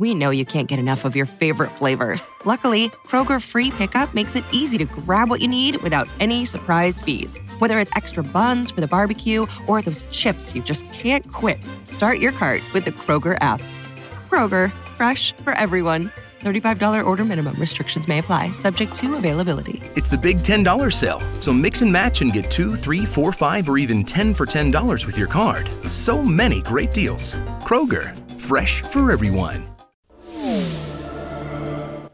We know you can't get enough of your favorite flavors. Luckily, Kroger Free Pickup makes it easy to grab what you need without any surprise fees. Whether it's extra buns for the barbecue or those chips you just can't quit, start your cart with the Kroger app. Kroger, fresh for everyone. $35 order minimum. Restrictions may apply, subject to availability. It's the big $10 sale, so mix and match and get 2, 3, 4, 5, or even 10 for $10 with your card. So many great deals. Kroger, fresh for everyone.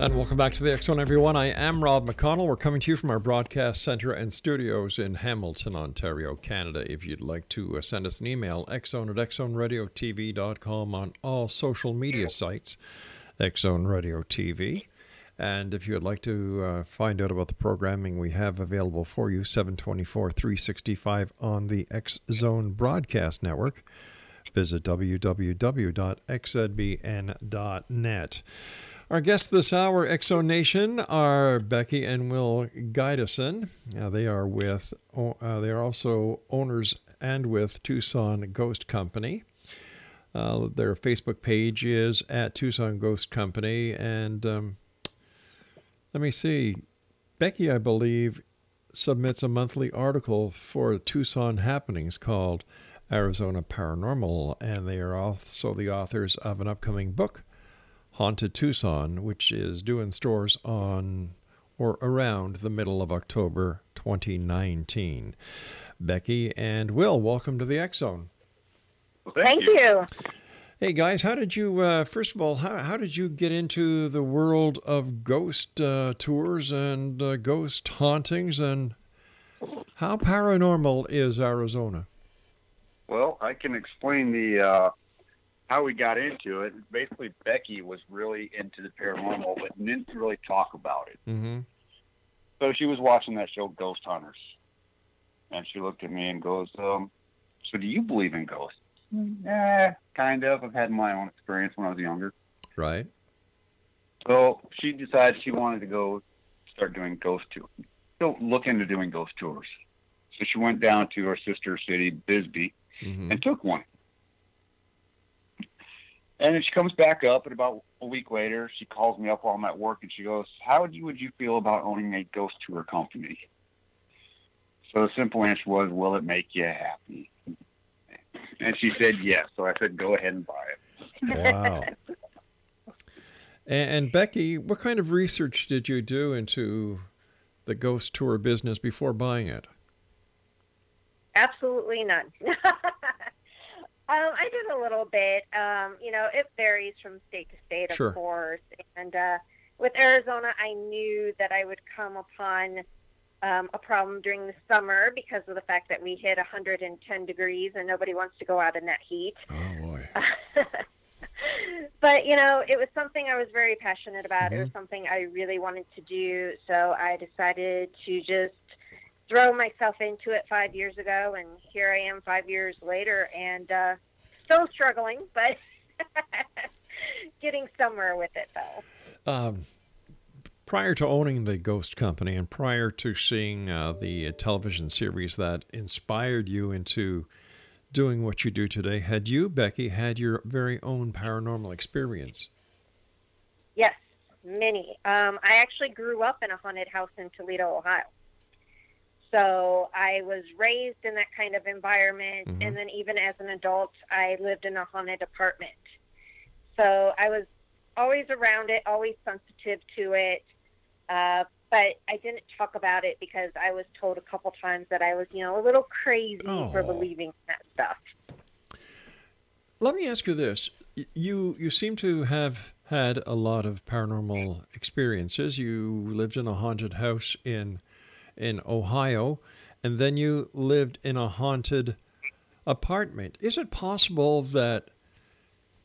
And welcome back to the X Zone, everyone. I am Rob McConnell. We're coming to you from our broadcast center and studios in Hamilton, Ontario, Canada. If you'd like to uh, send us an email, xzone at xzoneradiotv.com on all social media sites, Xzone Radio TV. And if you would like to uh, find out about the programming we have available for you, 724 365 on the X Zone Broadcast Network, visit www.xzbn.net. Our guests this hour, X Zone Nation, are Becky and Will Gydesen. Uh, they are with, uh, they are also owners and with Tucson Ghost Company. Uh, their Facebook page is at Tucson Ghost Company, and um, let me see, Becky, I believe, submits a monthly article for Tucson Happenings called Arizona Paranormal, and they are also the authors of an upcoming book Haunted Tucson, which is due in stores on or around the middle of October 2019. Becky and Will, welcome to the X Zone. Thank, you. Hey guys, how did you? Uh, first of all, how, how did you get into the world of ghost uh, tours and uh, ghost hauntings, and how paranormal is Arizona? Well, I can explain the uh, how we got into it. Basically, Becky was really into the paranormal, but didn't really talk about it. Mm-hmm. So she was watching that show, Ghost Hunters, and she looked at me and goes, um, "So do you believe in ghosts?" Yeah, kind of. I've had my own experience when I was younger. Right. So she decided she wanted to go start doing ghost tours. So look into doing ghost tours. So she went down to her sister city, Bisbee, Mm-hmm. and took one. And then she comes back up, and about a week later, she calls me up while I'm at work, and she goes, "How would you would you feel about owning a ghost tour company?" So the simple answer was, "Will it make you happy?" And she said yes. So I said, "Go ahead and buy it." Wow. and, and Becky, what kind of research did you do into the ghost tour business before buying it? Absolutely none. um, I did a little bit. Um, you know, it varies from state to state, of Sure. course. And uh, with Arizona, I knew that I would come upon um, a problem during the summer because of the fact that we hit 110 degrees and nobody wants to go out in that heat. Oh boy. but you know, it was something I was very passionate about. It was Mhm. something I really wanted to do, so I decided to just throw myself into it five years ago, and here I am five years later, and uh, still struggling, but getting somewhere with it though. Um, prior to owning the Ghost Company and prior to seeing uh, the television series that inspired you into doing what you do today, had you, Becky, had your very own paranormal experience? Yes, many. Um, I actually grew up in a haunted house in Toledo, Ohio. So I was raised in that kind of environment, Mhm. and then even as an adult, I lived in a haunted apartment. So I was always around it, always sensitive to it, uh, but I didn't talk about it because I was told a couple times that I was, you know, a little crazy for Oh. believing that stuff. Let me ask you this: you you seem to have had a lot of paranormal experiences. You lived in a haunted house in in Ohio, and then you lived in a haunted apartment. Is it possible that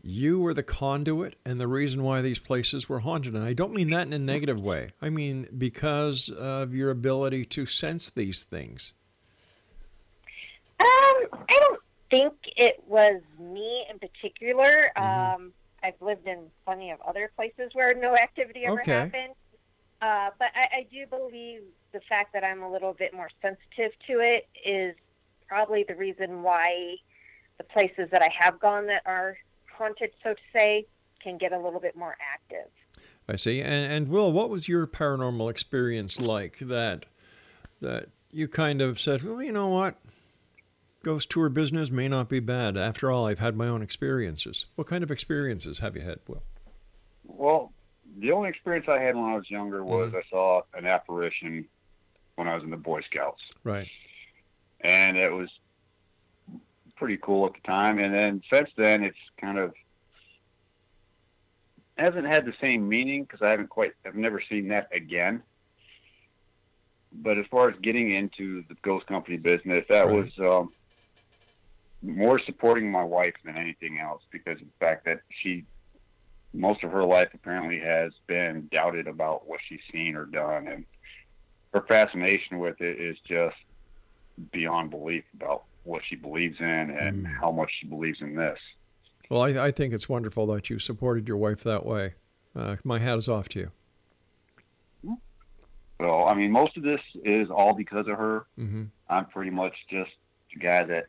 you were the conduit and the reason why these places were haunted? And I don't mean that in a negative way. I mean because of your ability to sense these things. Um, I don't think it was me in particular. Um, I've lived in plenty of other places where no activity ever Okay. happened. Uh, but I, I do believe the fact that I'm a little bit more sensitive to it is probably the reason why the places that I have gone that are haunted, so to say, can get a little bit more active. I see. And, and Will, what was your paranormal experience like that that you kind of said, well, you know what? Ghost tour business may not be bad. After all, I've had my own experiences. What kind of experiences have you had, Will? Well, the only experience I had when I was younger was Mm-hmm. I saw an apparition when I was in the Boy Scouts, Right. and it was pretty cool at the time. And then since then, it's kind of hasn't had the same meaning because I haven't quite, I've never seen that again. But as far as getting into the ghost company business, that Right. was um, more supporting my wife than anything else because of the fact that she most of her life apparently has been doubted about what she's seen or done and her fascination with it is just beyond belief about what she believes in and Mm. how much she believes in this Well, I, I think it's wonderful that you supported your wife that way. Uh, my hat is off to you. so i mean most of this is all because of her hmm i'm pretty much just the guy that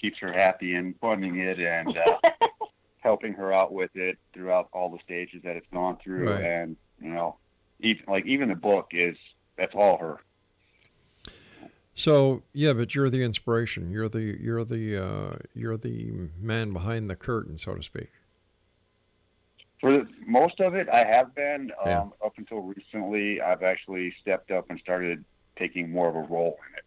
keeps her happy and funding it and uh, helping her out with it throughout all the stages that it's gone through Right. and you know even like even the book is that's all her So yeah, but you're the inspiration. You're the you're the uh, you're the man behind the curtain, so to speak. For the, most of it, I have been. Um, Yeah. Up until recently, I've actually stepped up and started taking more of a role in it.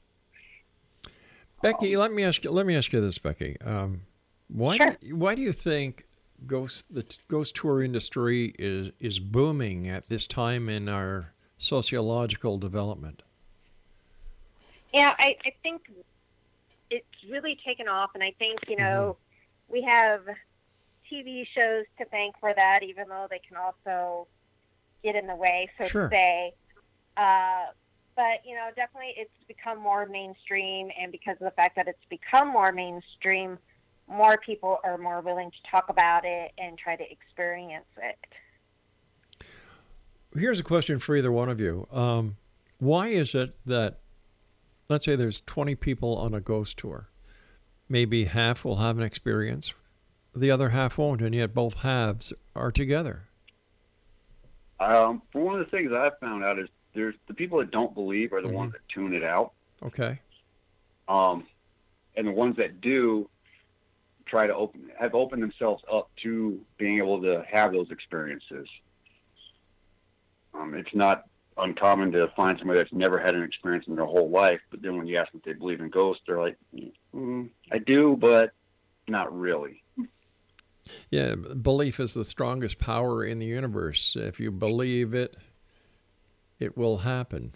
Becky, let me ask you. Let me ask you this, Becky. Um, why Sure. do, why do you think ghost the t- ghost tour industry is is booming at this time in our sociological development? Yeah, I, I think it's really taken off, and I think you know we have TV shows to thank for that, even though they can also get in the way, so Sure. to say. Uh, but you know, definitely, it's become more mainstream, and because of the fact that it's become more mainstream, more people are more willing to talk about it and try to experience it. Here's a question for either one of you. Um, why is it that, let's say there's 20 people on a ghost tour, maybe half will have an experience, the other half won't, and yet both halves are together? Um, for one of the things I've found out is there's the people that don't believe are the Mhm. ones that tune it out, Okay. um, and the ones that do try to open have opened themselves up to being able to have those experiences. Um, it's not uncommon to find somebody that's never had an experience in their whole life, but then when you ask them if they believe in ghosts, they're like, mm, "I do, but not really." Yeah, belief is the strongest power in the universe. If you believe it, it will happen.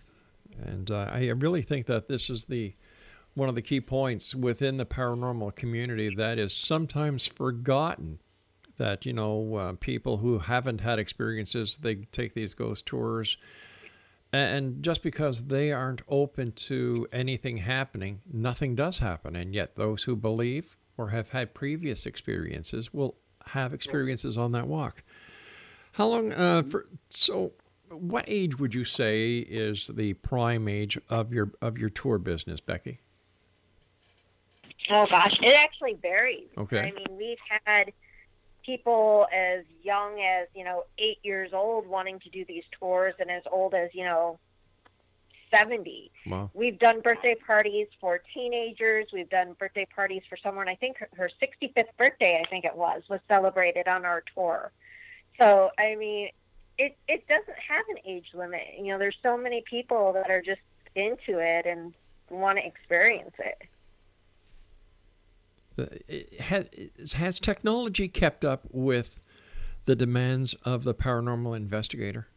And uh, I really think that this is the one of the key points within the paranormal community that is sometimes forgotten. That you know, uh, people who haven't had experiences, they take these ghost tours, and just because they aren't open to anything happening, nothing does happen. And yet, those who believe or have had previous experiences will have experiences on that walk. How long? Uh, for, so, what age would you say is the prime age of your of your tour business, Becky? Oh gosh, it actually varies. Okay. I mean, we've had people as young as you know eight years old wanting to do these tours, and as old as you know seventy. Wow. We've done birthday parties for teenagers. We've done birthday parties for someone. I think her- her 65th birthday, I think it was, was celebrated on our tour. So I mean, it it doesn't have an age limit. You know, there's so many people that are just into it and want to experience it. The- Has, has technology kept up with the demands of the paranormal investigator?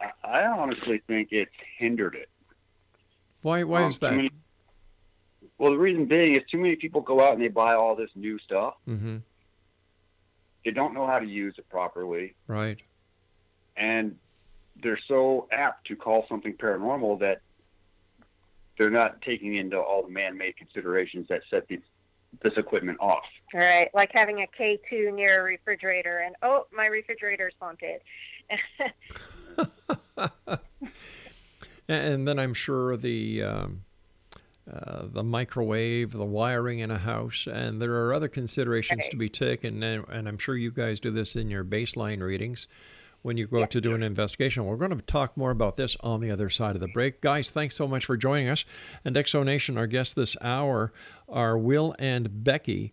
I, I honestly think it's hindered it. Why? Why Um, is that? many- well, the reason being is too many people go out and they buy all this new stuff. Mm-hmm. They don't know how to use it properly, Right. and they're so apt to call something paranormal that they're not taking into all the man-made considerations that set these, this equipment off. All right, like having a K2 near a refrigerator, and oh, my refrigerator's haunted. And then I'm sure the um, uh, the microwave, the wiring in a house, and there are other considerations to be taken. And, and I'm sure you guys do this in your baseline readings when you go out to do an investigation. We're going to talk more about this on the other side of the break. Guys, thanks so much for joining us. And X Zone Nation, our guests this hour are Will and Becky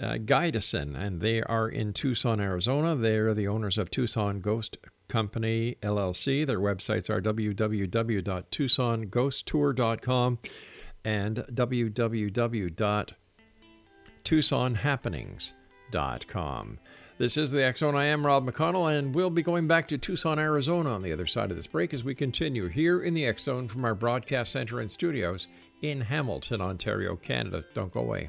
uh, Gydesen, and they are in Tucson, Arizona. They're the owners of Tucson Ghost Company LLC. Their websites are www.tucsonghosttour.com and www.tucsonhappenings.com. This is the Zone. I am Rob McConnell, and we'll be going back to Tucson, Arizona on the other side of this break as we continue here in the Zone from our broadcast center and studios in Hamilton, Ontario, Canada. Don't go away.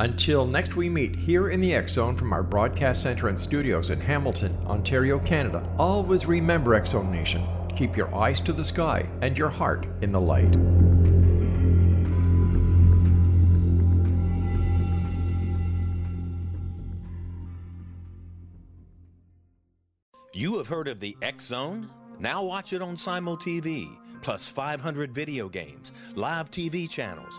Until next we meet here in the X Zone from our broadcast center and studios in Hamilton, Ontario, Canada, always remember X Zone Nation. Keep your eyes to the sky and your heart in the light. You have heard of the X Zone? Now watch it on Simul TV, plus 500 video games, live TV channels,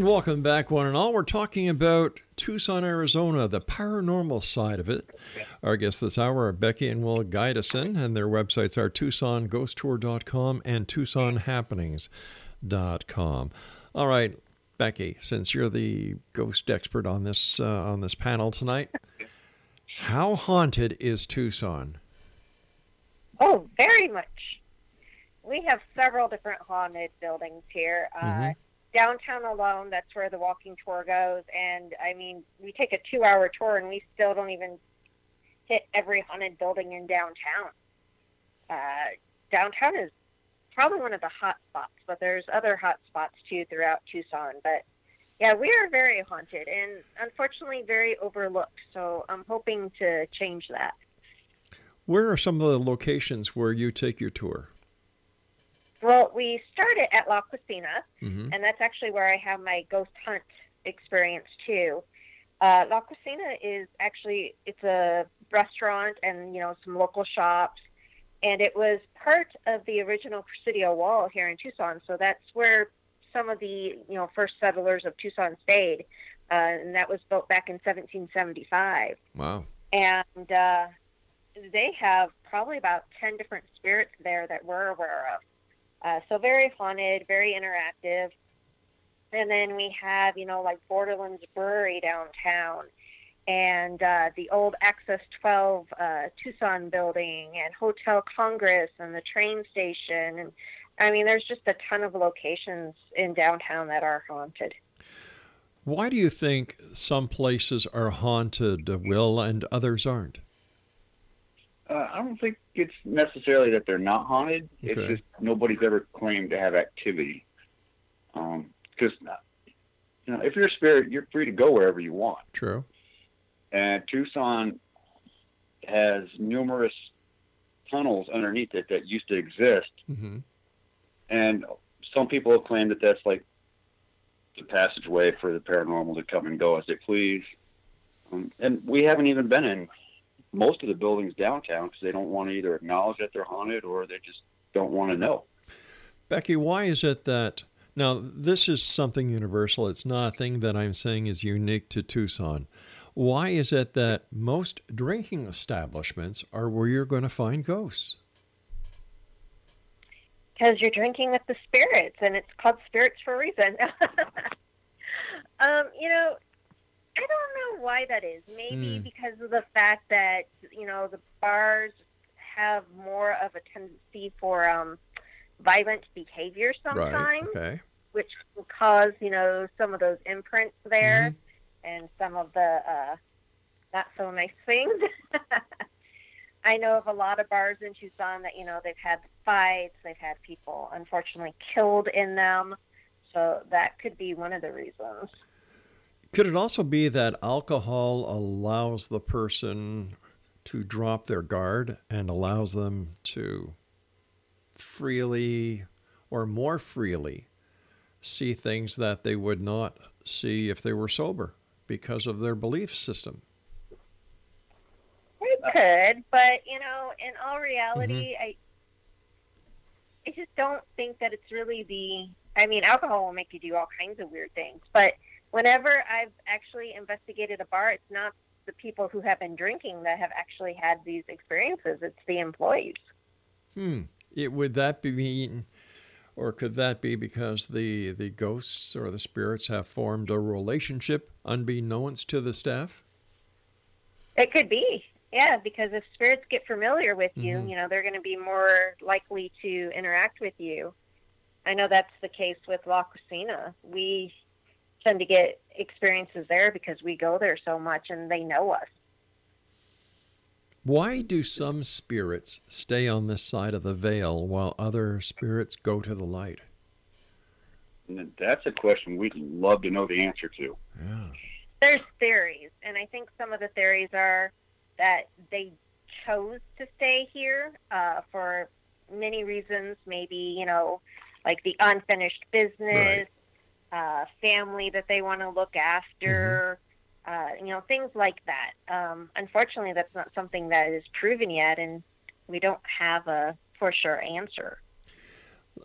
And welcome back, one and all. We're talking about Tucson, Arizona, the paranormal side of it. Our guests this hour are Becky and Will Gydesen, and their websites are TucsonGhostTour.com and TucsonHappenings.com. All right, Becky, since you're the ghost expert on this uh, on this panel tonight, how haunted is Tucson? Oh, very much. We have several different haunted buildings here. Uh, Mhm. Downtown alone, that's where the walking tour goes. And I mean, we take a two hour tour and we still don't even hit every haunted building in downtown. Uh, downtown is probably one of the hot spots, but there's other hot spots too throughout Tucson. But yeah, we are very haunted and unfortunately very overlooked. So I'm hoping to change that. Where are some of the locations where you take your tour? Well, we started at La Cocina, Mhm. and that's actually where I have my ghost hunt experience too. Uh, La Cocina is actually it's a restaurant and you know some local shops, and it was part of the original Presidio Wall here in Tucson. So that's where some of the you know first settlers of Tucson stayed, uh, and that was built back in 1775 Wow. and uh, they have probably about 10 different spirits there that we're aware of. Uh, so very haunted, very interactive. And then we have, you know, like Borderlands Brewery downtown and uh, the old Access 12 uh, Tucson building and Hotel Congress and the train station. And I mean, there's just a ton of locations in downtown that are haunted. Why do you think some places are haunted, Will, and others aren't? Uh, I don't think it's necessarily that they're not haunted. It's just nobody's ever claimed to have activity. Because, you know, if you're a spirit, you're free to go wherever you want. True. And Tucson has numerous tunnels underneath it that used to exist. hmm And some people have claimed that that's like the passageway for the paranormal to come and go as they please. Um, and we haven't even been in most of the buildings downtown because they don't want to either acknowledge that they're haunted or they just don't want to know. Becky, why is it that now this is something universal? It's not a thing that I'm saying is unique to Tucson. Why is it that most drinking establishments are where you're going to find ghosts? because you're drinking with the spirits, and it's called spirits for a reason. um, you know, I don't know why that is. Maybe Hmm. because of the fact that you know the bars have more of a tendency for um, violent behavior sometimes, Right. Okay. which will cause you know some of those imprints there, and some of the uh, not so nice things. I know of a lot of bars in Tucson that you know they've had fights, they've had people unfortunately killed in them, so that could be one of the reasons. Could it also be that alcohol allows the person to drop their guard and allows them to freely or more freely see things that they would not see if they were sober because of their belief system? It could, but you know, in all reality, mm-hmm. I I just don't think that it's really the. I mean, alcohol will make you do all kinds of weird things, but whenever I've actually investigated a bar, it's not the people who have been drinking that have actually had these experiences. It's the employees. Hmm. It, would that be mean, or could that be because the the ghosts or the spirits have formed a relationship unbeknownst to the staff? It could be, yeah, because if spirits get familiar with you, Mhm. you know, they're going to be more likely to interact with you. I know that's the case with La Cocina. We tend to get experiences there because we go there so much and they know us. Why do some spirits stay on this side of the veil while other spirits go to the light? That's a question we'd love to know the answer to. Yeah. There's theories, and I think some of the theories are that they chose to stay here uh, for many reasons. Maybe you know, like the unfinished business, uh, family that they want to look after. Uh, you know, things like that. Um, unfortunately, that's not something that is proven yet, and we don't have a for sure answer.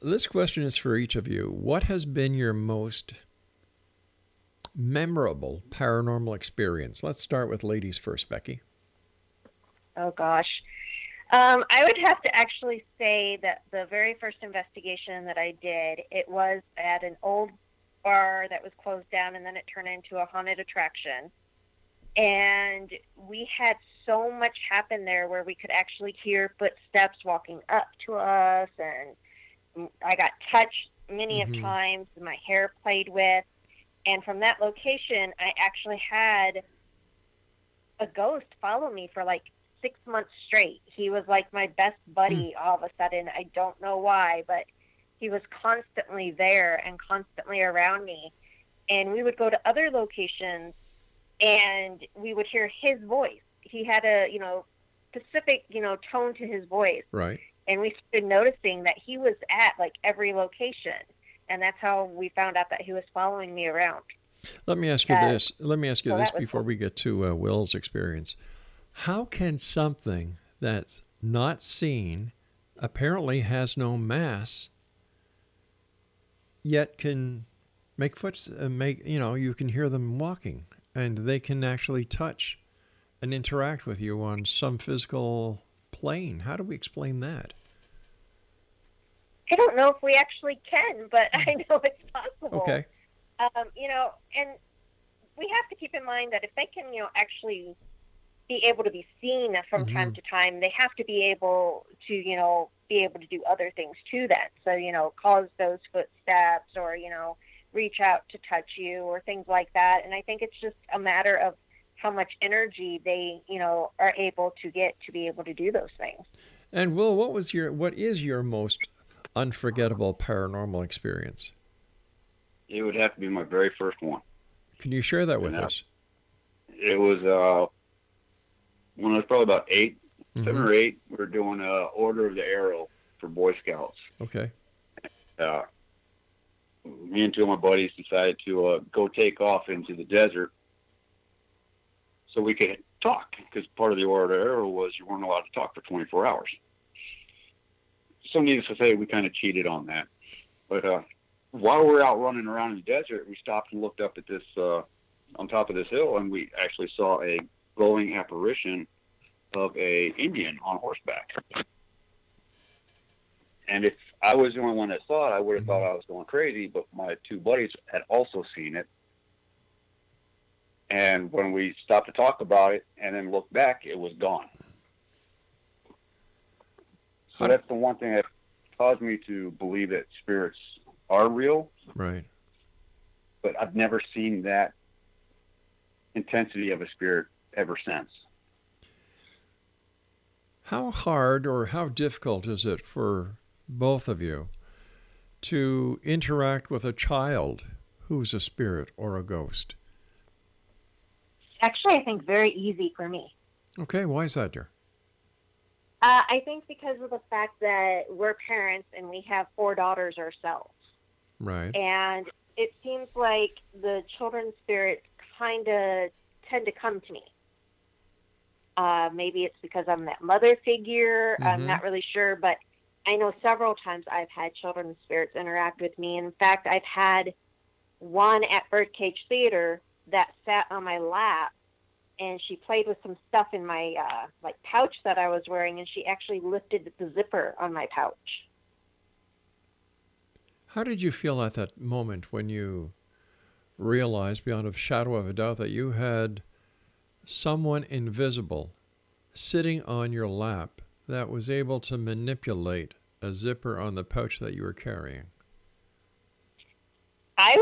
This question is for each of you. What has been your most memorable paranormal experience? Let's start with ladies first, Becky. Oh gosh. Um, I would have to actually say that the very first investigation that I did, it was at an old bar that was closed down, and then it turned into a haunted attraction. And we had so much happen there where we could actually hear footsteps walking up to us, and I got touched many Mhm. of times. My hair played with, and from that location, I actually had a ghost follow me for like six months straight. He was like my best buddy all of a sudden. I don't know why, but he was constantly there and constantly around me. And we would go to other locations and we would hear his voice. He had a, you know, specific, you know, tone to his voice. Right. And we started noticing that he was at like every location. And that's how we found out that he was following me around. Let me ask you Uh, this. Let me ask you this before we get to uh, Will's experience. How can something that's not seen, apparently has no mass, yet can make foot uh, make you know you can hear them walking and they can actually touch and interact with you on some physical plane? How do we explain that? I don't know if we actually can, but I know it's possible. Okay. Um, you know, and we have to keep in mind that if they can, you know, actually be able to be seen from time Mhm. to time, they have to be able to, you know, be able to do other things to that. So, you know, cause those footsteps or, you know, reach out to touch you or things like that. And I think it's just a matter of how much energy they, you know, are able to get to be able to do those things. And Will, what was your what is your most unforgettable paranormal experience? It would have to be my very first one. Can you share that with Yeah. us? It was uh, when I was probably about 8 seven or eight. We were doing uh, Order of the Arrow for Boy Scouts. Okay. Uh, me and two of my buddies decided to uh, go take off into the desert so we could talk because part of the Order of the Arrow was you weren't allowed to talk for 24 hours. So needless to say, we kind of cheated on that. But uh, while we were out running around in the desert, we stopped and looked up at this uh, on top of this hill, and we actually saw a glowing apparition of a Indian on horseback. And if I was the only one that saw it, I would have thought mm-hmm. I was going crazy. But my two buddies had also seen it. And when we stopped to talk about it and then looked back, it was gone. So that's the one thing that caused me to believe that spirits are real. Right. But I've never seen that intensity of a spirit ever since. How hard or how difficult is it for both of you to interact with a child who's a spirit or a ghost? Actually, I think very easy for me. Okay, why is that, dear? Uh, I think because of the fact that we're parents and we have four daughters ourselves. Right. And it seems like the children's spirits kind of tend to come to me. Uh, maybe it's because I'm that mother figure. I'm Mhm. not really sure, but I know several times I've had children's spirits interact with me. In fact, I've had one at Birdcage Theater that sat on my lap and she played with some stuff in my uh, like pouch that I was wearing, and she actually lifted the zipper on my pouch. How did you feel at that moment when you realized beyond a shadow of a doubt that you had someone invisible sitting on your lap that was able to manipulate a zipper on the pouch that you were carrying? I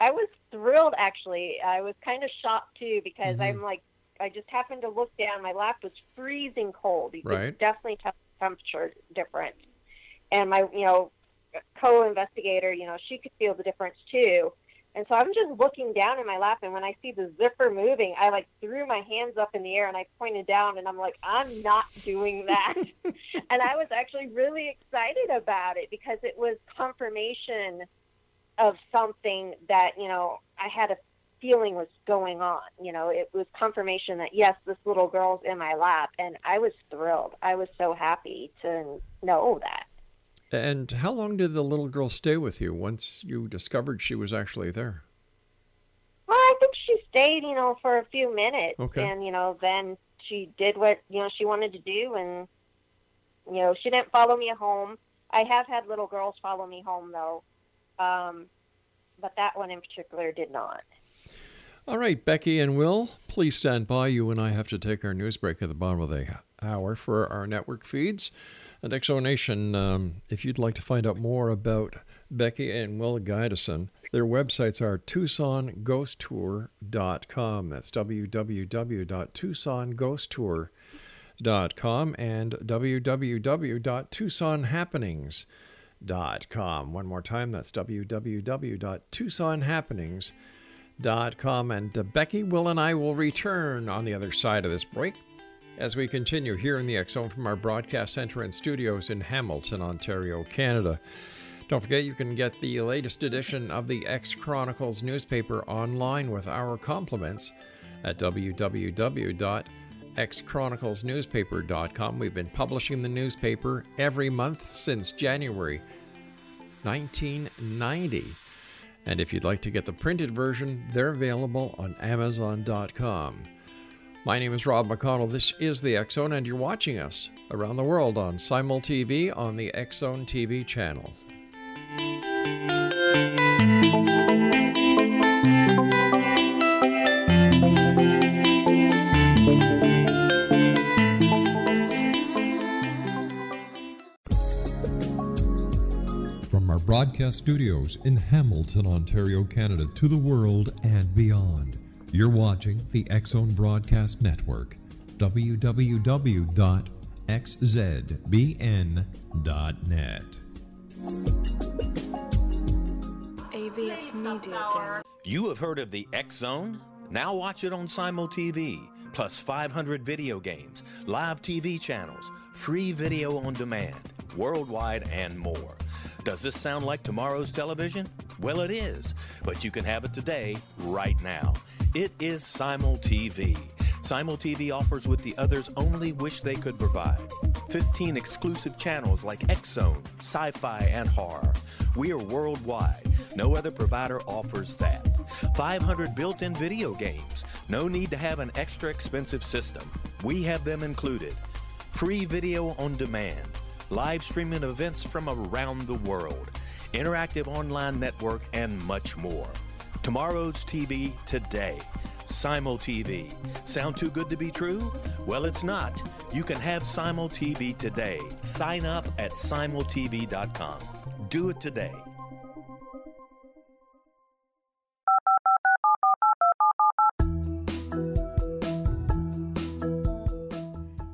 I was thrilled actually. I was kind of shocked too because Mhm. I'm like I just happened to look down. My lap was freezing cold. You Right. could definitely tell the temperature difference. And my you know co-investigator, you know, she could feel the difference too. And so I'm just looking down in my lap, and when I see the zipper moving, I like threw my hands up in the air and I pointed down, and I'm like, I'm not doing that. and I was actually really excited about it because it was confirmation of something that you know I had a feeling was going on. You know, it was confirmation that yes, this little girl's in my lap, and I was thrilled. I was so happy to know that. And how long did the little girl stay with you once you discovered she was actually there? Well, I think she stayed, you know, for a few minutes, Okay. and you know, then she did what you know she wanted to do, and you know, she didn't follow me home. I have had little girls follow me home though, um, but that one in particular did not. All right, Becky and Will, please stand by. You and I have to take our news break at the bottom of the hour for our network feeds. At X Zone Nation, um, if you'd like to find out more about Becky and Will Gydesen, their websites are TucsonGhostTour.com. That's www.TucsonGhostTour.com and www.TucsonHappenings.com. One more time, that's www.TucsonHappenings.com. And uh, Becky, Will, and I will return on the other side of this break as we continue here in the Zone from our broadcast center and studios in Hamilton, Ontario, Canada. Don't forget, you can get the latest edition of the X Chronicles newspaper online with our compliments at www.xchroniclesnewspaper.com. We've been publishing the newspaper every month since January 1990. And if you'd like to get the printed version, they're available on Amazon.com. My name is Rob McConnell. This is the Zone, and you're watching us around the world on Simul TV on the Zone TV channel. From our broadcast studios in Hamilton, Ontario, Canada, to the world and beyond, you're watching the X Zone Broadcast Network. www.xzbn.net. AVS Media Demo. You have heard of the X Zone? Now watch it on Simul TV, plus 500 video games, live TV channels, free video on demand, worldwide, and more. Does this sound like tomorrow's television? Well, it is, but you can have it today, right now. It is Simul TV. Simul TV offers what the others only wish they could provide 15 exclusive channels like X Sci Fi, and Horror. We are worldwide. No other provider offers that. 500 built in video games. No need to have an extra expensive system. We have them included. Free video on demand. Live streaming events from around the world. Interactive online network, and much more. Tomorrow's TV today. Simul TV. Sound too good to be true? Well, it's not. You can have Simul TV today. Sign up at simultv.com. Do it today.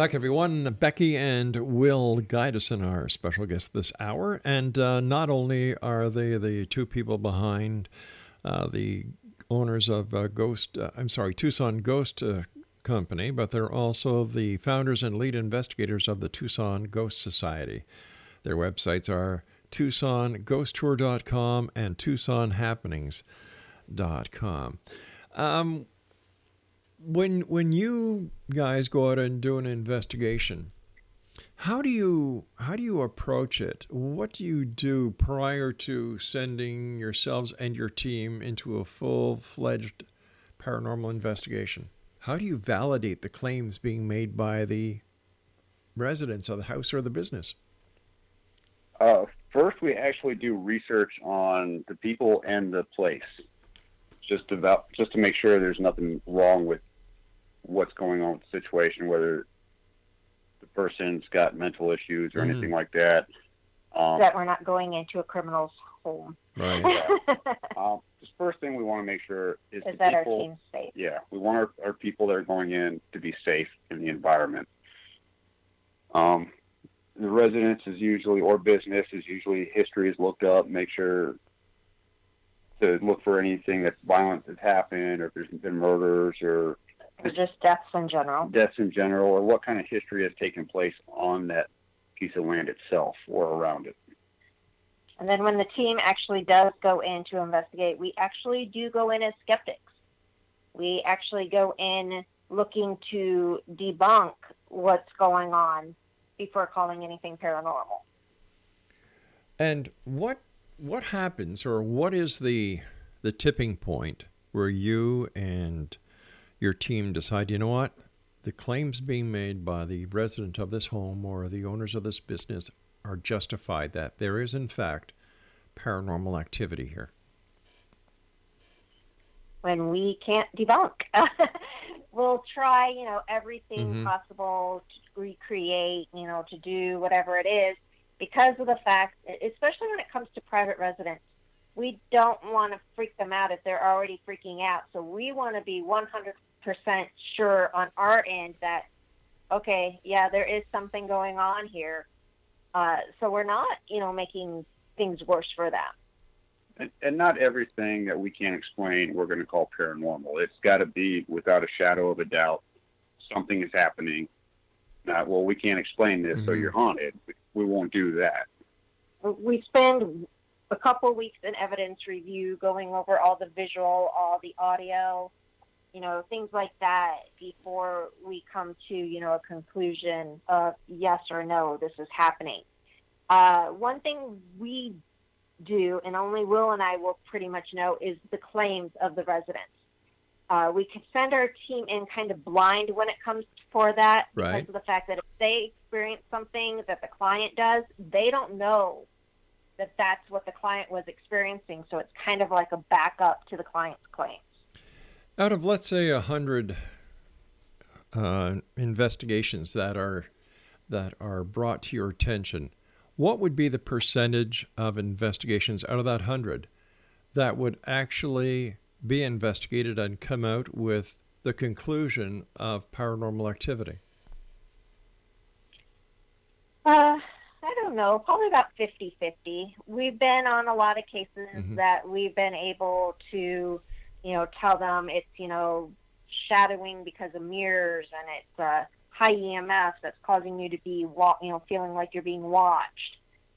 back, everyone. Becky and Will Gydesen our special guest this hour. And uh, not only are they the two people behind uh, the owners of uh, Ghost, uh, I'm sorry, Tucson Ghost uh, Company, but they're also the founders and lead investigators of the Tucson Ghost Society. Their websites are TucsonGhostTour.com and TucsonHappenings.com. Um, when when you guys go out and do an investigation, how do you how do you approach it? What do you do prior to sending yourselves and your team into a full-fledged paranormal investigation? How do you validate the claims being made by the residents of the house or the business? Uh, first, we actually do research on the people and the place, just to just to make sure there's nothing wrong with what's going on with the situation, whether the person's got mental issues or mm. anything like that. Um, that we're not going into a criminal's home. Right. um, the first thing we want to make sure is, is that people, our team's safe. Yeah, we want our, our people that are going in to be safe in the environment. Um, the residence is usually, or business is usually, history is looked up, make sure to look for anything that's violent that's happened, or if there's been murders or or just deaths in general. Deaths in general, or what kind of history has taken place on that piece of land itself or around it. And then when the team actually does go in to investigate, we actually do go in as skeptics. We actually go in looking to debunk what's going on before calling anything paranormal. And what what happens or what is the the tipping point where you and your team decide, you know what, the claims being made by the resident of this home or the owners of this business are justified, that there is, in fact, paranormal activity here? When we can't debunk, we'll try, you know, everything mm-hmm. possible to recreate, you know, to do whatever it is because of the fact, especially when it comes to private residents, we don't want to freak them out if they're already freaking out. So we want to be 100 percent sure on our end that okay, yeah, there is something going on here. Uh, so we're not, you know, making things worse for them. And, and not everything that we can't explain we're going to call paranormal. It's got to be without a shadow of a doubt something is happening. Not well, we can't explain this, mm-hmm. so you're haunted. We won't do that. We spend a couple weeks in evidence review, going over all the visual, all the audio, you know, things like that before we come to, you know, a conclusion of yes or no, this is happening. Uh, one thing we do, and only Will and I will pretty much know, is the claims of the residents. Uh, we can send our team in kind of blind when it comes for that right. because of the fact that if they experience something that the client does, they don't know that that's what the client was experiencing. So it's kind of like a backup to the client's claims. Out of let's say a hundred uh, investigations that are that are brought to your attention, what would be the percentage of investigations out of that hundred that would actually be investigated and come out with the conclusion of paranormal activity? Uh, I don't know, probably about 50 50. We've been on a lot of cases Mhm. that we've been able to, you know, tell them it's, you know, shadowing because of mirrors and it's uh, high EMF that's causing you to be, wa- you know, feeling like you're being watched.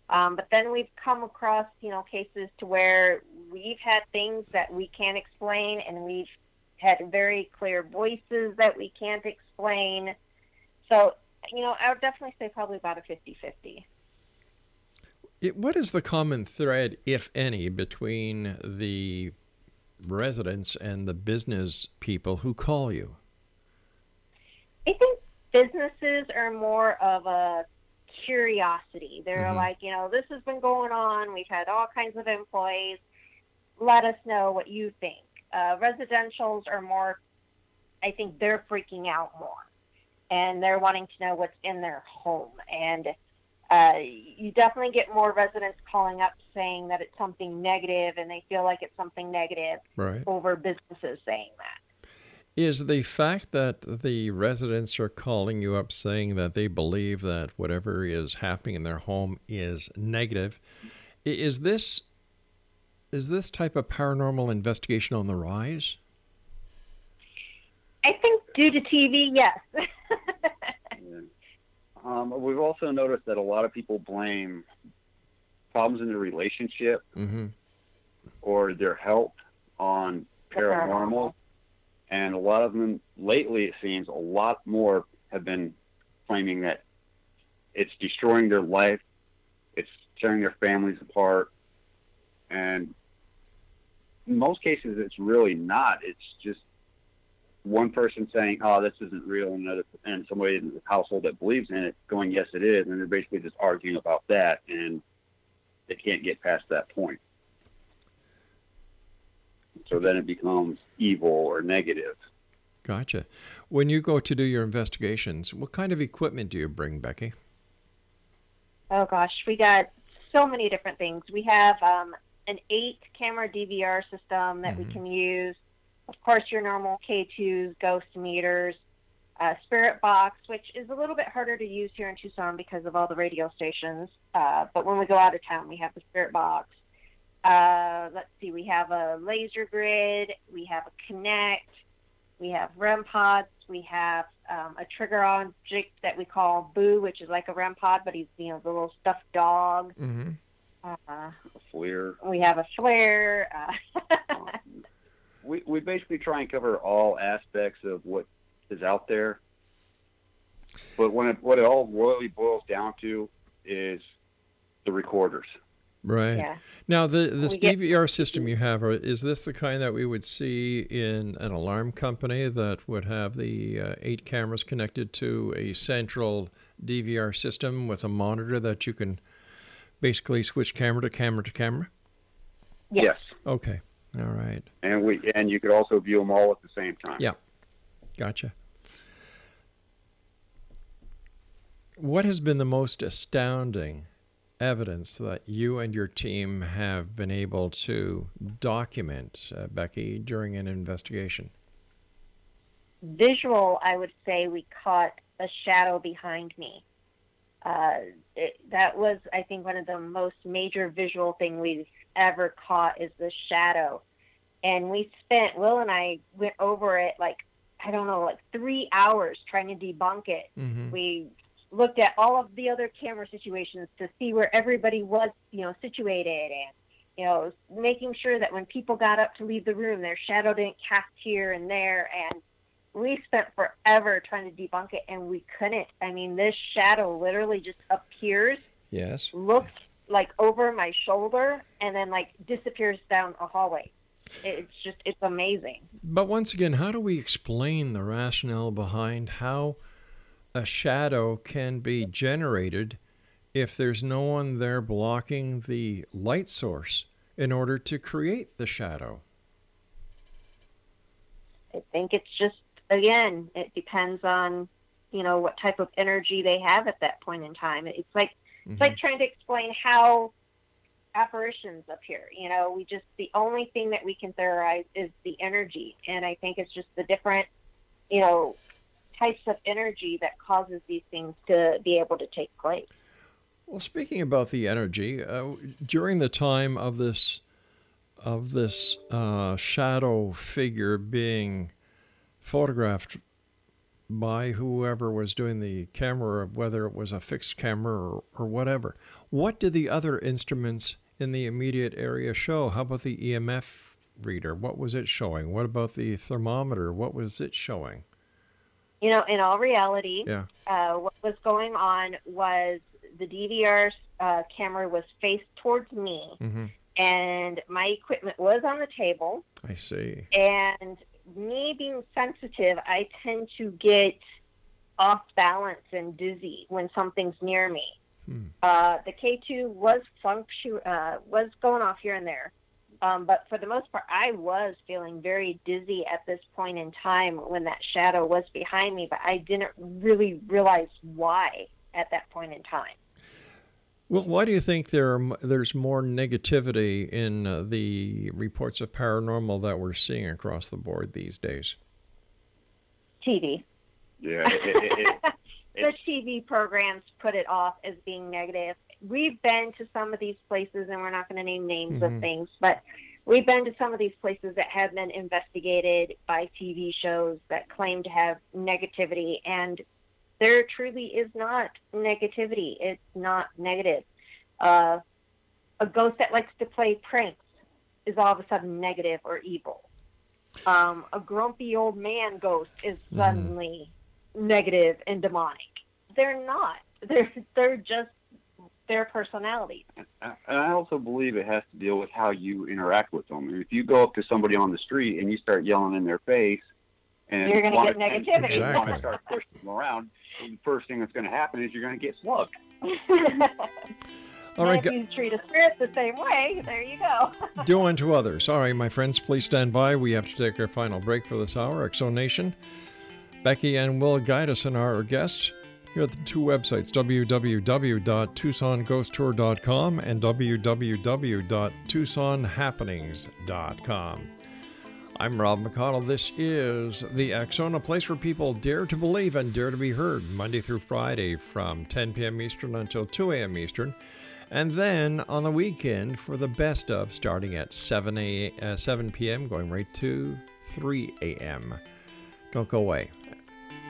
Um, but then we've come across, you know, cases to where we've had things that we can't explain and we've had very clear voices that we can't explain. So, you know, I would definitely say probably about a 50 50. It, what is the common thread, if any, between the residents and the business people who call you? I think businesses are more of a curiosity. They're Mhm. like, you know, this has been going on. We've had all kinds of employees. Let us know what you think. Uh, residentials are more, I think they're freaking out more. And they're wanting to know what's in their home. And uh, you definitely get more residents calling up saying that it's something negative and they feel like it's something negative Right. over businesses saying that. Is the fact that the residents are calling you up saying that they believe that whatever is happening in their home is negative, is this is this type of paranormal investigation on the rise? I think due to TV, yes. Um, we've also noticed that a lot of people blame problems in their relationship Mm-hmm. or their health on paranormal. And a lot of them lately, it seems, a lot more have been claiming that it's destroying their life, it's tearing their families apart. And in most cases, it's really not. It's just one person saying, "Oh, this isn't real," and another, and somebody in the household that believes in it going, "Yes, it is," and they're basically just arguing about that, and they can't get past that point. So then it becomes evil or negative. Gotcha. When you go to do your investigations, what kind of equipment do you bring, Becky? Oh gosh, we got so many different things. We have um, an eight camera DVR system that we can use. Of course, your normal K2s, ghost meters, uh, Spirit Box, which is a little bit harder to use here in Tucson because of all the radio stations. Uh, but when we go out of town, we have the Spirit Box. Uh, let's see, we have a laser grid, we have a Kinect, we have REM pods, we have um, a trigger object that we call Boo, which is like a REM pod, but he's you know the little stuffed dog. Mm-hmm. Uh, A FLIR. we have a FLIR. Uh, we we basically try and cover all aspects of what is out there. But when it, what it all really boils down to is the recorders. Right. Yeah. Now, the this get- DVR system you have, is this the kind that we would see in an alarm company that would have the uh, eight cameras connected to a central DVR system with a monitor that you can basically switch camera to camera to camera? Yes. Okay. All right. And we and you could also view them all at the same time. Yeah. Gotcha. What has been the most astounding evidence that you and your team have been able to document, uh, Becky, during an investigation? visual, I would say we caught a shadow behind me. Uh, it, that was, I think, one of the most major visual thing we've ever caught is the shadow. And we spent, Will and I went over it like, I don't know, like three hours trying to debunk it. Mm-hmm. We looked at all of the other camera situations to see where everybody was, you know, situated and, you know, making sure that when people got up to leave the room, their shadow didn't cast here and there. And we spent forever trying to debunk it and we couldn't. I mean, this shadow literally just appears, Yes. Looks like over my shoulder, and then like disappears down a hallway. It's just, it's amazing. But once again, how do we explain the rationale behind how a shadow can be generated if there's no one there blocking the light source in order to create the shadow? I think it's just again, it depends on you know what type of energy they have at that point in time. It's like mm-hmm. it's like trying to explain how apparitions up here. You know, we just the only thing that we can theorize is the energy, and I think it's just the different you know types of energy that causes these things to be able to take place. Well, speaking about the energy, uh, during the time of this of this uh, shadow figure being photographed by whoever was doing the camera, whether it was a fixed camera or, or whatever. What did the other instruments in the immediate area show? How about the EMF reader? What was it showing? What about the thermometer? What was it showing? You know, in all reality, yeah. uh, what was going on was the DVR uh, camera was faced towards me, mm-hmm. and my equipment was on the table. I see. And me being sensitive, I tend to get off balance and dizzy when something's near me. Hmm. Uh, the K2 was function uh, was going off here and there, um, but for the most part, I was feeling very dizzy at this point in time when that shadow was behind me, but I didn't really realize why at that point in time. Well, why do you think there are, there's more negativity in uh, the reports of paranormal that we're seeing across the board these days? TV. Yeah. It, it, it, the TV programs put it off as being negative. We've been to some of these places, and we're not going to name names mm-hmm. of things, but we've been to some of these places that have been investigated by TV shows that claim to have negativity, and there truly is not negativity. It's not negative. Uh, a ghost that likes to play pranks is all of a sudden negative or evil. Um, a grumpy old man ghost is mm-hmm. suddenly. Negative and demonic. They're not. They're they're just their personality. And I also believe it has to deal with how you interact with them. If you go up to somebody on the street and you start yelling in their face, and you're going to get negativity. Exactly. And start pushing them around, the first thing that's going to happen is you're going to get slugged. All right. If you treat a spirit the same way, there you go. do unto others. All right, my friends, please stand by. We have to take our final break for this hour. X Zone Nation. Becky and Will Gydesen and our guests Here are the two websites www.tucsonghosttour.com and www.tucsonhappenings.com. I'm Rob McConnell. This is the X a place where people dare to believe and dare to be heard, Monday through Friday from 10 p.m. Eastern until 2 a.m. Eastern. And then on the weekend for the best of, starting at 7, a, uh, 7 p.m., going right to 3 a.m. Don't go away.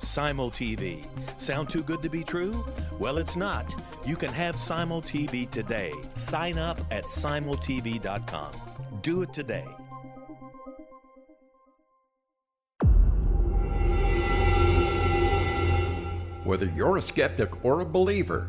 Simul TV. Sound too good to be true? Well, it's not. You can have Simul TV today. Sign up at simultv.com. Do it today. Whether you're a skeptic or a believer,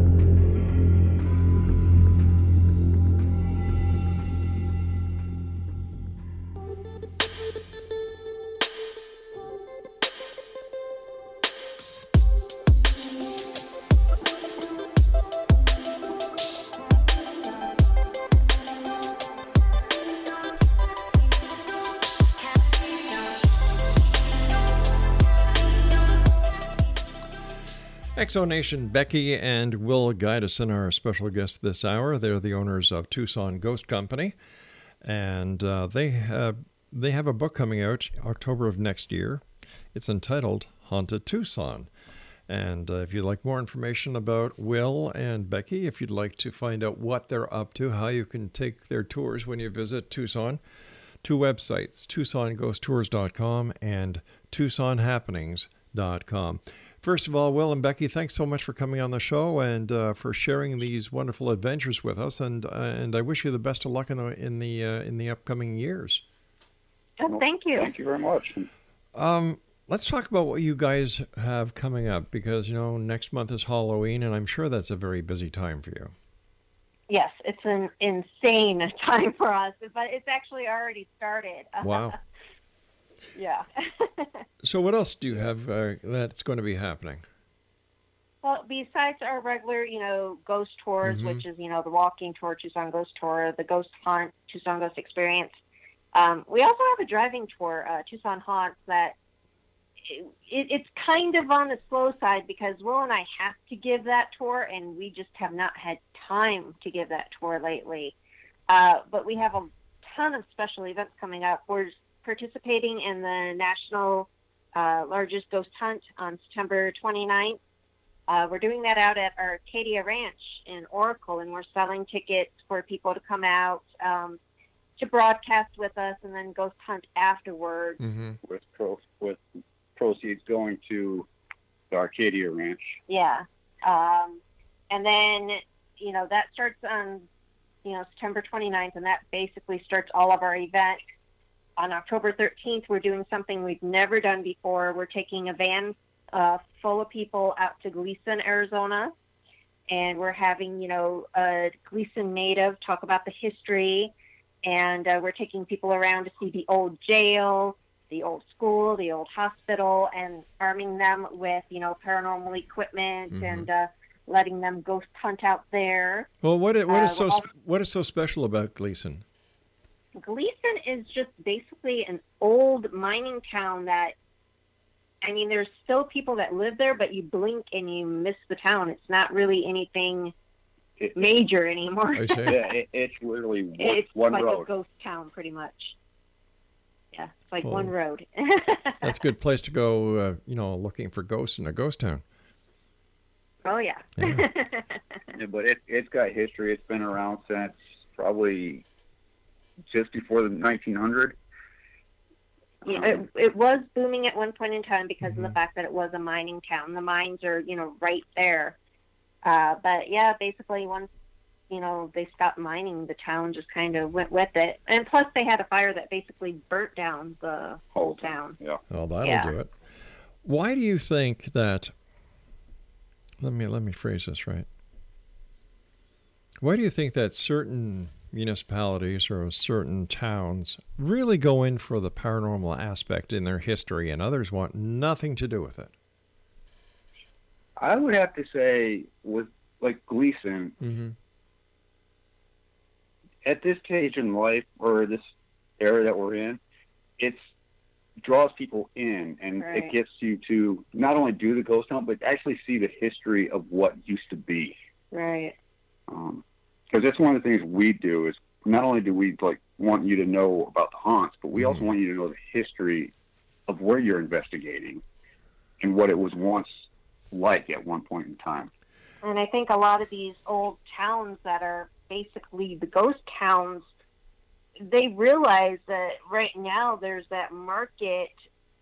X Zone Nation Becky and Will Gydesen our special guests this hour. They're the owners of Tucson Ghost Company, and uh, they have they have a book coming out October of next year. It's entitled Haunted Tucson. And uh, if you'd like more information about Will and Becky, if you'd like to find out what they're up to, how you can take their tours when you visit Tucson, two websites, TucsonGhostTours.com and TucsonHappenings.com. First of all, Will and Becky, thanks so much for coming on the show and uh, for sharing these wonderful adventures with us. And uh, and I wish you the best of luck in the in the uh, in the upcoming years. Oh, thank you. Thank you very much. Um, let's talk about what you guys have coming up because you know next month is Halloween, and I'm sure that's a very busy time for you. Yes, it's an insane time for us, but it's actually already started. Wow. Yeah. So, what else do you have uh, that's going to be happening? Well, besides our regular, you know, ghost tours, Mhm. which is, you know, the walking tour, Tucson Ghost Tour, the Ghost Hunt, Tucson Ghost Experience, um, we also have a driving tour, uh, Tucson Haunts, that it, it's kind of on the slow side because Will and I have to give that tour, and we just have not had time to give that tour lately. Uh, but we have a ton of special events coming up. We're participating in the national uh, largest ghost hunt on September 29th. Uh, we're doing that out at Acadia Ranch in Oracle, and we're selling tickets for people to come out um, to broadcast with us and then ghost hunt afterwards. Mm-hmm. With pro with proceeds going to the Acadia Ranch. Yeah. Um, and then, you know, that starts on, you know, September 29th, and that basically starts all of our events. On October 13th, we're doing something we've never done before. We're taking a van uh, full of people out to Gleeson, Arizona, and we're having, you know, a Gleeson native talk about the history, and uh, we're taking people around to see the old jail, the old school, the old hospital, and arming them with, you know, paranormal equipment Mhm. and uh, letting them ghost hunt out there. Well, what what Uh, so what is so special about Gleeson? Gleeson is just basically an old mining town that, I mean, there's still people that live there, but you blink and you miss the town. It's not really anything It- major anymore. I see. yeah, it, it's literally one, road. it's one like a ghost town, pretty much. Yeah, it's like Well, one road. That's a good place to go. Uh, you know, looking for ghosts in a ghost town. oh yeah. Yeah. Yeah, but it, it's got history. It's been around since probably just before the 1900. Yeah, it, it was booming at one point in time because of the Mhm. fact that it was a mining town. The mines are, you know, right there. Uh, but yeah, basically once you know, they stopped mining. The town just kind of went with it. And plus, they had a fire that basically burnt down the whole town. Yeah. Well, that'll Yeah. do it. Why do you think that? Let me let me phrase this right. Why do you think that certain municipalities or certain towns really go in for the paranormal aspect in their history, and others want nothing to do with it? I would have to say with like Gleeson, Mm-hmm. at this stage in life or this era that we're in, it's draws people in and Right. it gets you to not only do the ghost hunt but actually see the history of what used to be. Right. Because that's one of the things we do is not only do we like want you to know about the haunts, but we mm-hmm. also want you to know the history of where you're investigating and what it was once like at one point in time. And I think a lot of these old towns that are basically the ghost towns, they realize that right now there's that market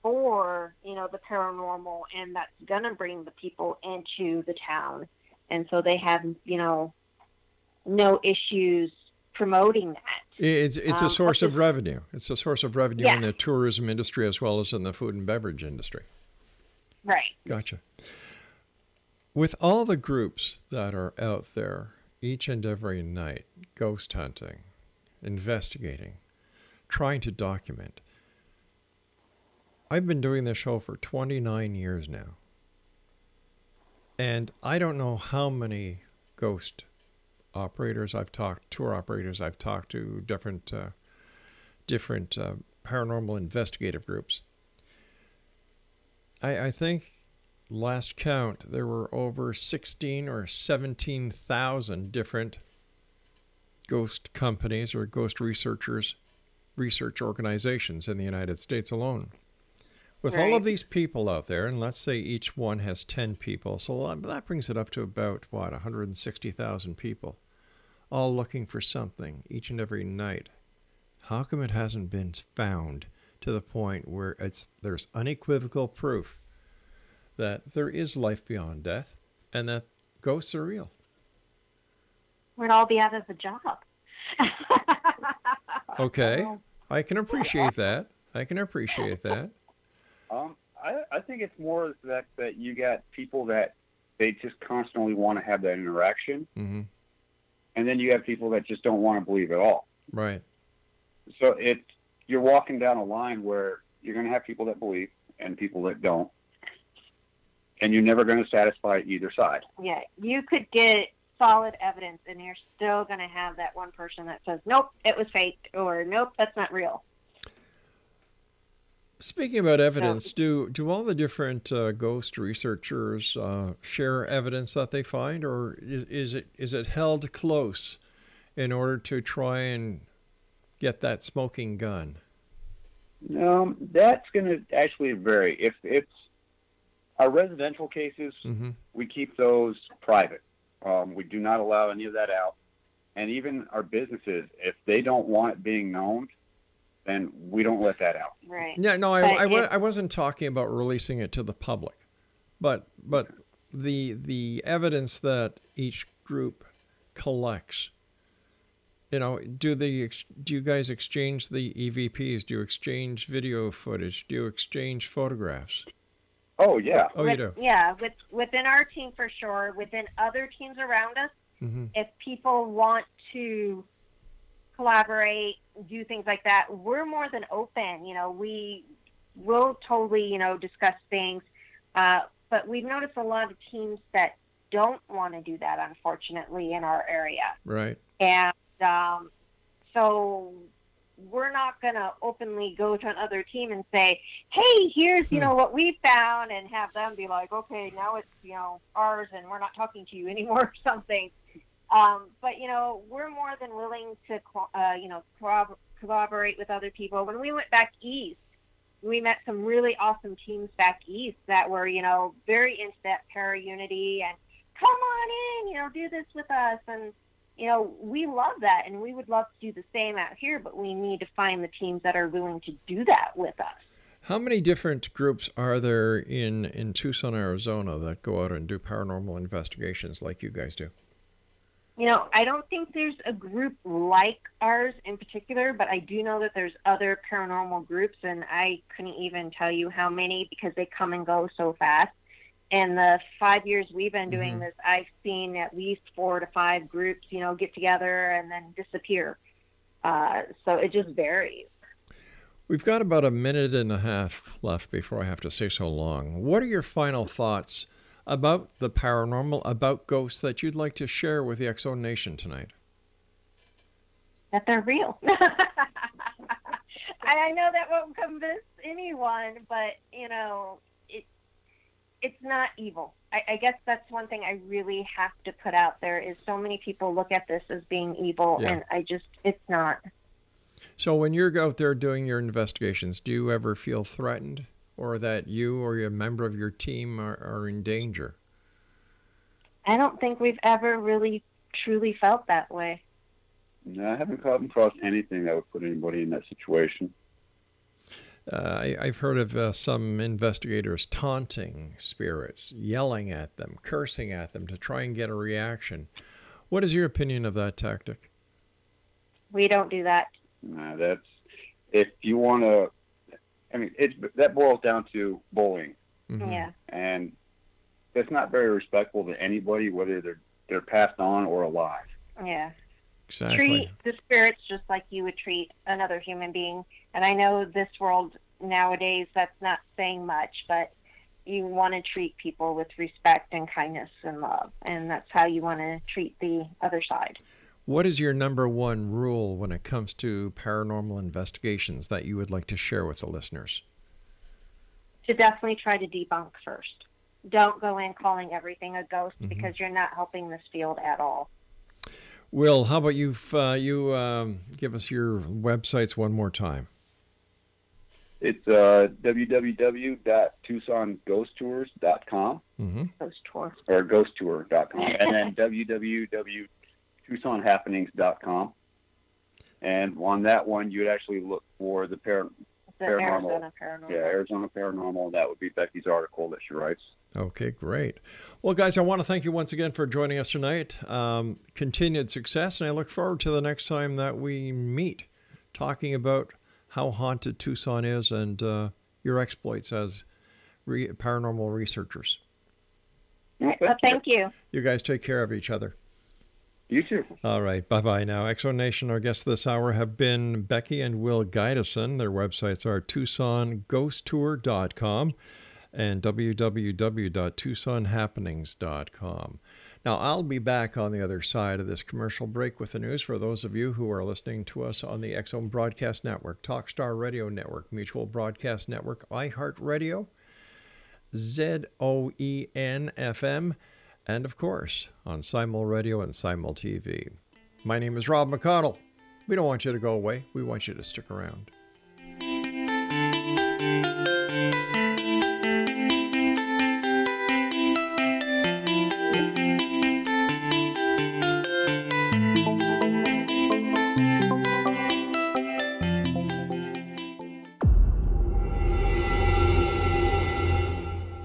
for, you know, the paranormal and that's going to bring the people into the town. And so they have, you know, no issues promoting that. It's it's a Um, source of revenue. It's a source of revenue Yeah. in the tourism industry as well as in the food and beverage industry. Right. Gotcha. With all the groups that are out there each and every night, ghost hunting, investigating, trying to document, I've been doing this show for 29 years now. And I don't know how many ghost operators I've talked, tour operators I've talked to, different, uh, different uh, paranormal investigative groups. I, I think last count there were over 16 or 17,000 different ghost companies or ghost researchers, research organizations in the United States alone. With all of these people out there, and let's say each one has 10 people, so that- that brings it up to about, what, 160,000 people, all looking for something each and every night. How come it hasn't been found to the point where it's there's unequivocal proof that there is life beyond death and that ghosts are real? We'd all be out of a job. Okay, I can appreciate that. I can appreciate that. Um, I, I think it's more that that you got people that they just constantly want to have that interaction, hmm and then you have people that just don't want to believe at all. Right. So it you're walking down a line where you're going to have people that believe and people that don't, and you're never going to satisfy either side. Yeah, you could get solid evidence, and you're still going to have that one person that says, "Nope, it was fake," or "Nope, that's not real." Speaking about evidence, do do all the different uh, ghost researchers uh, share evidence that they find, or is, is it is it held close in order to try and get that smoking gun? Um, that's going to actually vary. If it's our residential cases, Mm-hmm. we keep those private. Um, we do not allow any of that out. And even our businesses, if they don't want it being known, then we don't let that out. Right. Yeah, no, I, But I, wa- I wasn't talking about releasing it to the public, but but the the evidence that each group collects. You know, do the do you guys exchange the EVPs? Do you exchange video footage? Do you exchange photographs? Oh yeah. Oh, you do. Yeah, with within our team for sure. Within other teams around us, Mm-hmm. if people want to collaborate, do things like that, we're more than open. You know, we will totally, you know, discuss things. Uh, but we've noticed a lot of teams that don't want to do that, unfortunately, in our area. Right. And um, so we're not going to openly go to another team and say, hey, here's, you know, what we found, and have them be like, okay, now it's, you know, ours, and we're not talking to you anymore or something. Um, but, you know, we're more than willing to, uh, you know, collaborate with other people. When we went back east, we met some really awesome teams back east that were, you know, very into that para unity and come on in, you know, do this with us. And, you know, we love that and we would love to do the same out here, but we need to find the teams that are willing to do that with us. How many different groups are there in in Tucson, Arizona, that go out and do paranormal investigations like you guys do? You know, I don't think there's a group like ours in particular, but I do know that there's other paranormal groups, and I couldn't even tell you how many because they come and go so fast. In the five years we've been doing Mhm. this, I've seen at least four to five groups, you know, get together and then disappear. Uh, so it just varies. We've got about a minute and a half left before I have to say so long. What are your final thoughts about the paranormal, about ghosts that you'd like to share with the X Zone Nation tonight? that they're real. I I know that won't convince anyone, but you know, it it's not evil. I, I guess that's one thing I really have to put out there is so many people look at this as being evil, Yeah. and I just it's not. So, when you're out there doing your investigations, do you ever feel threatened or that you or a member of your team are, are in danger? I don't think we've ever really truly felt that way. No, I haven't come across anything that would put anybody in that situation. Uh, I, I've heard of uh, some investigators taunting spirits, yelling at them, cursing at them to try and get a reaction. What is your opinion of that tactic? We don't do that. No, that's if you want to. I mean, it's that boils down to bullying, Mhm. Yeah. and that's not very respectful to anybody, whether they're they're passed on or alive. Yeah. Exactly. treat the spirits just like you would treat another human being. And I know this world nowadays that's not saying much, but you want to treat people with respect and kindness and love, and that's how you want to treat the other side. What is your number one rule when it comes to paranormal investigations that you would like to share with the listeners? To definitely try to debunk first. Don't go in calling everything a ghost Mhm. because you're not helping this field at all. Will, how about you? Uh, you um, give us your websites one more time. It's uh, www.tucsonghosttours.com Mm-hmm. Ghost tour. or ghosttour.com, and then www.tucsonhappenings.com. And on that one, you'd actually look for the par- The paranormal. Arizona Paranormal. Yeah, Arizona Paranormal. and That would be Becky's article that she writes. Okay, great. Well, guys, I want to thank you once again for joining us tonight. Um, continued success, and I look forward to the next time that we meet, talking about how haunted Tucson is and uh, your exploits as re- paranormal researchers. Well, thank you. You guys take care of each other. You too. All right. Bye bye now. X Zone Nation, our guests this hour have been Becky and Will Gydesen. Their websites are TucsonGhostTour.com and www.tucsonhappenings.com. Now, I'll be back on the other side of this commercial break with the news for those of you who are listening to us on the X Zone Broadcast Network, Talkstar Radio Network, Mutual Broadcast Network, iHeartRadio, Z O E N F M, and of course on Simul Radio and Simul TV. My name is Rob McConnell. We don't want you to go away, we want you to stick around.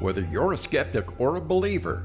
Whether you're a skeptic or a believer,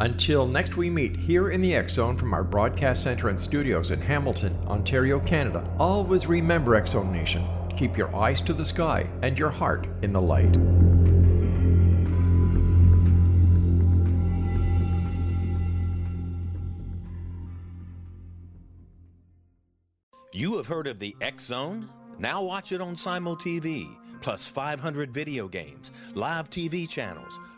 Until next we meet here in the X Zone from our broadcast center and studios in Hamilton, Ontario, Canada, always remember X Zone Nation. Keep your eyes to the sky and your heart in the light. You have heard of the X Zone? Now watch it on Simul TV, plus 500 video games, live TV channels,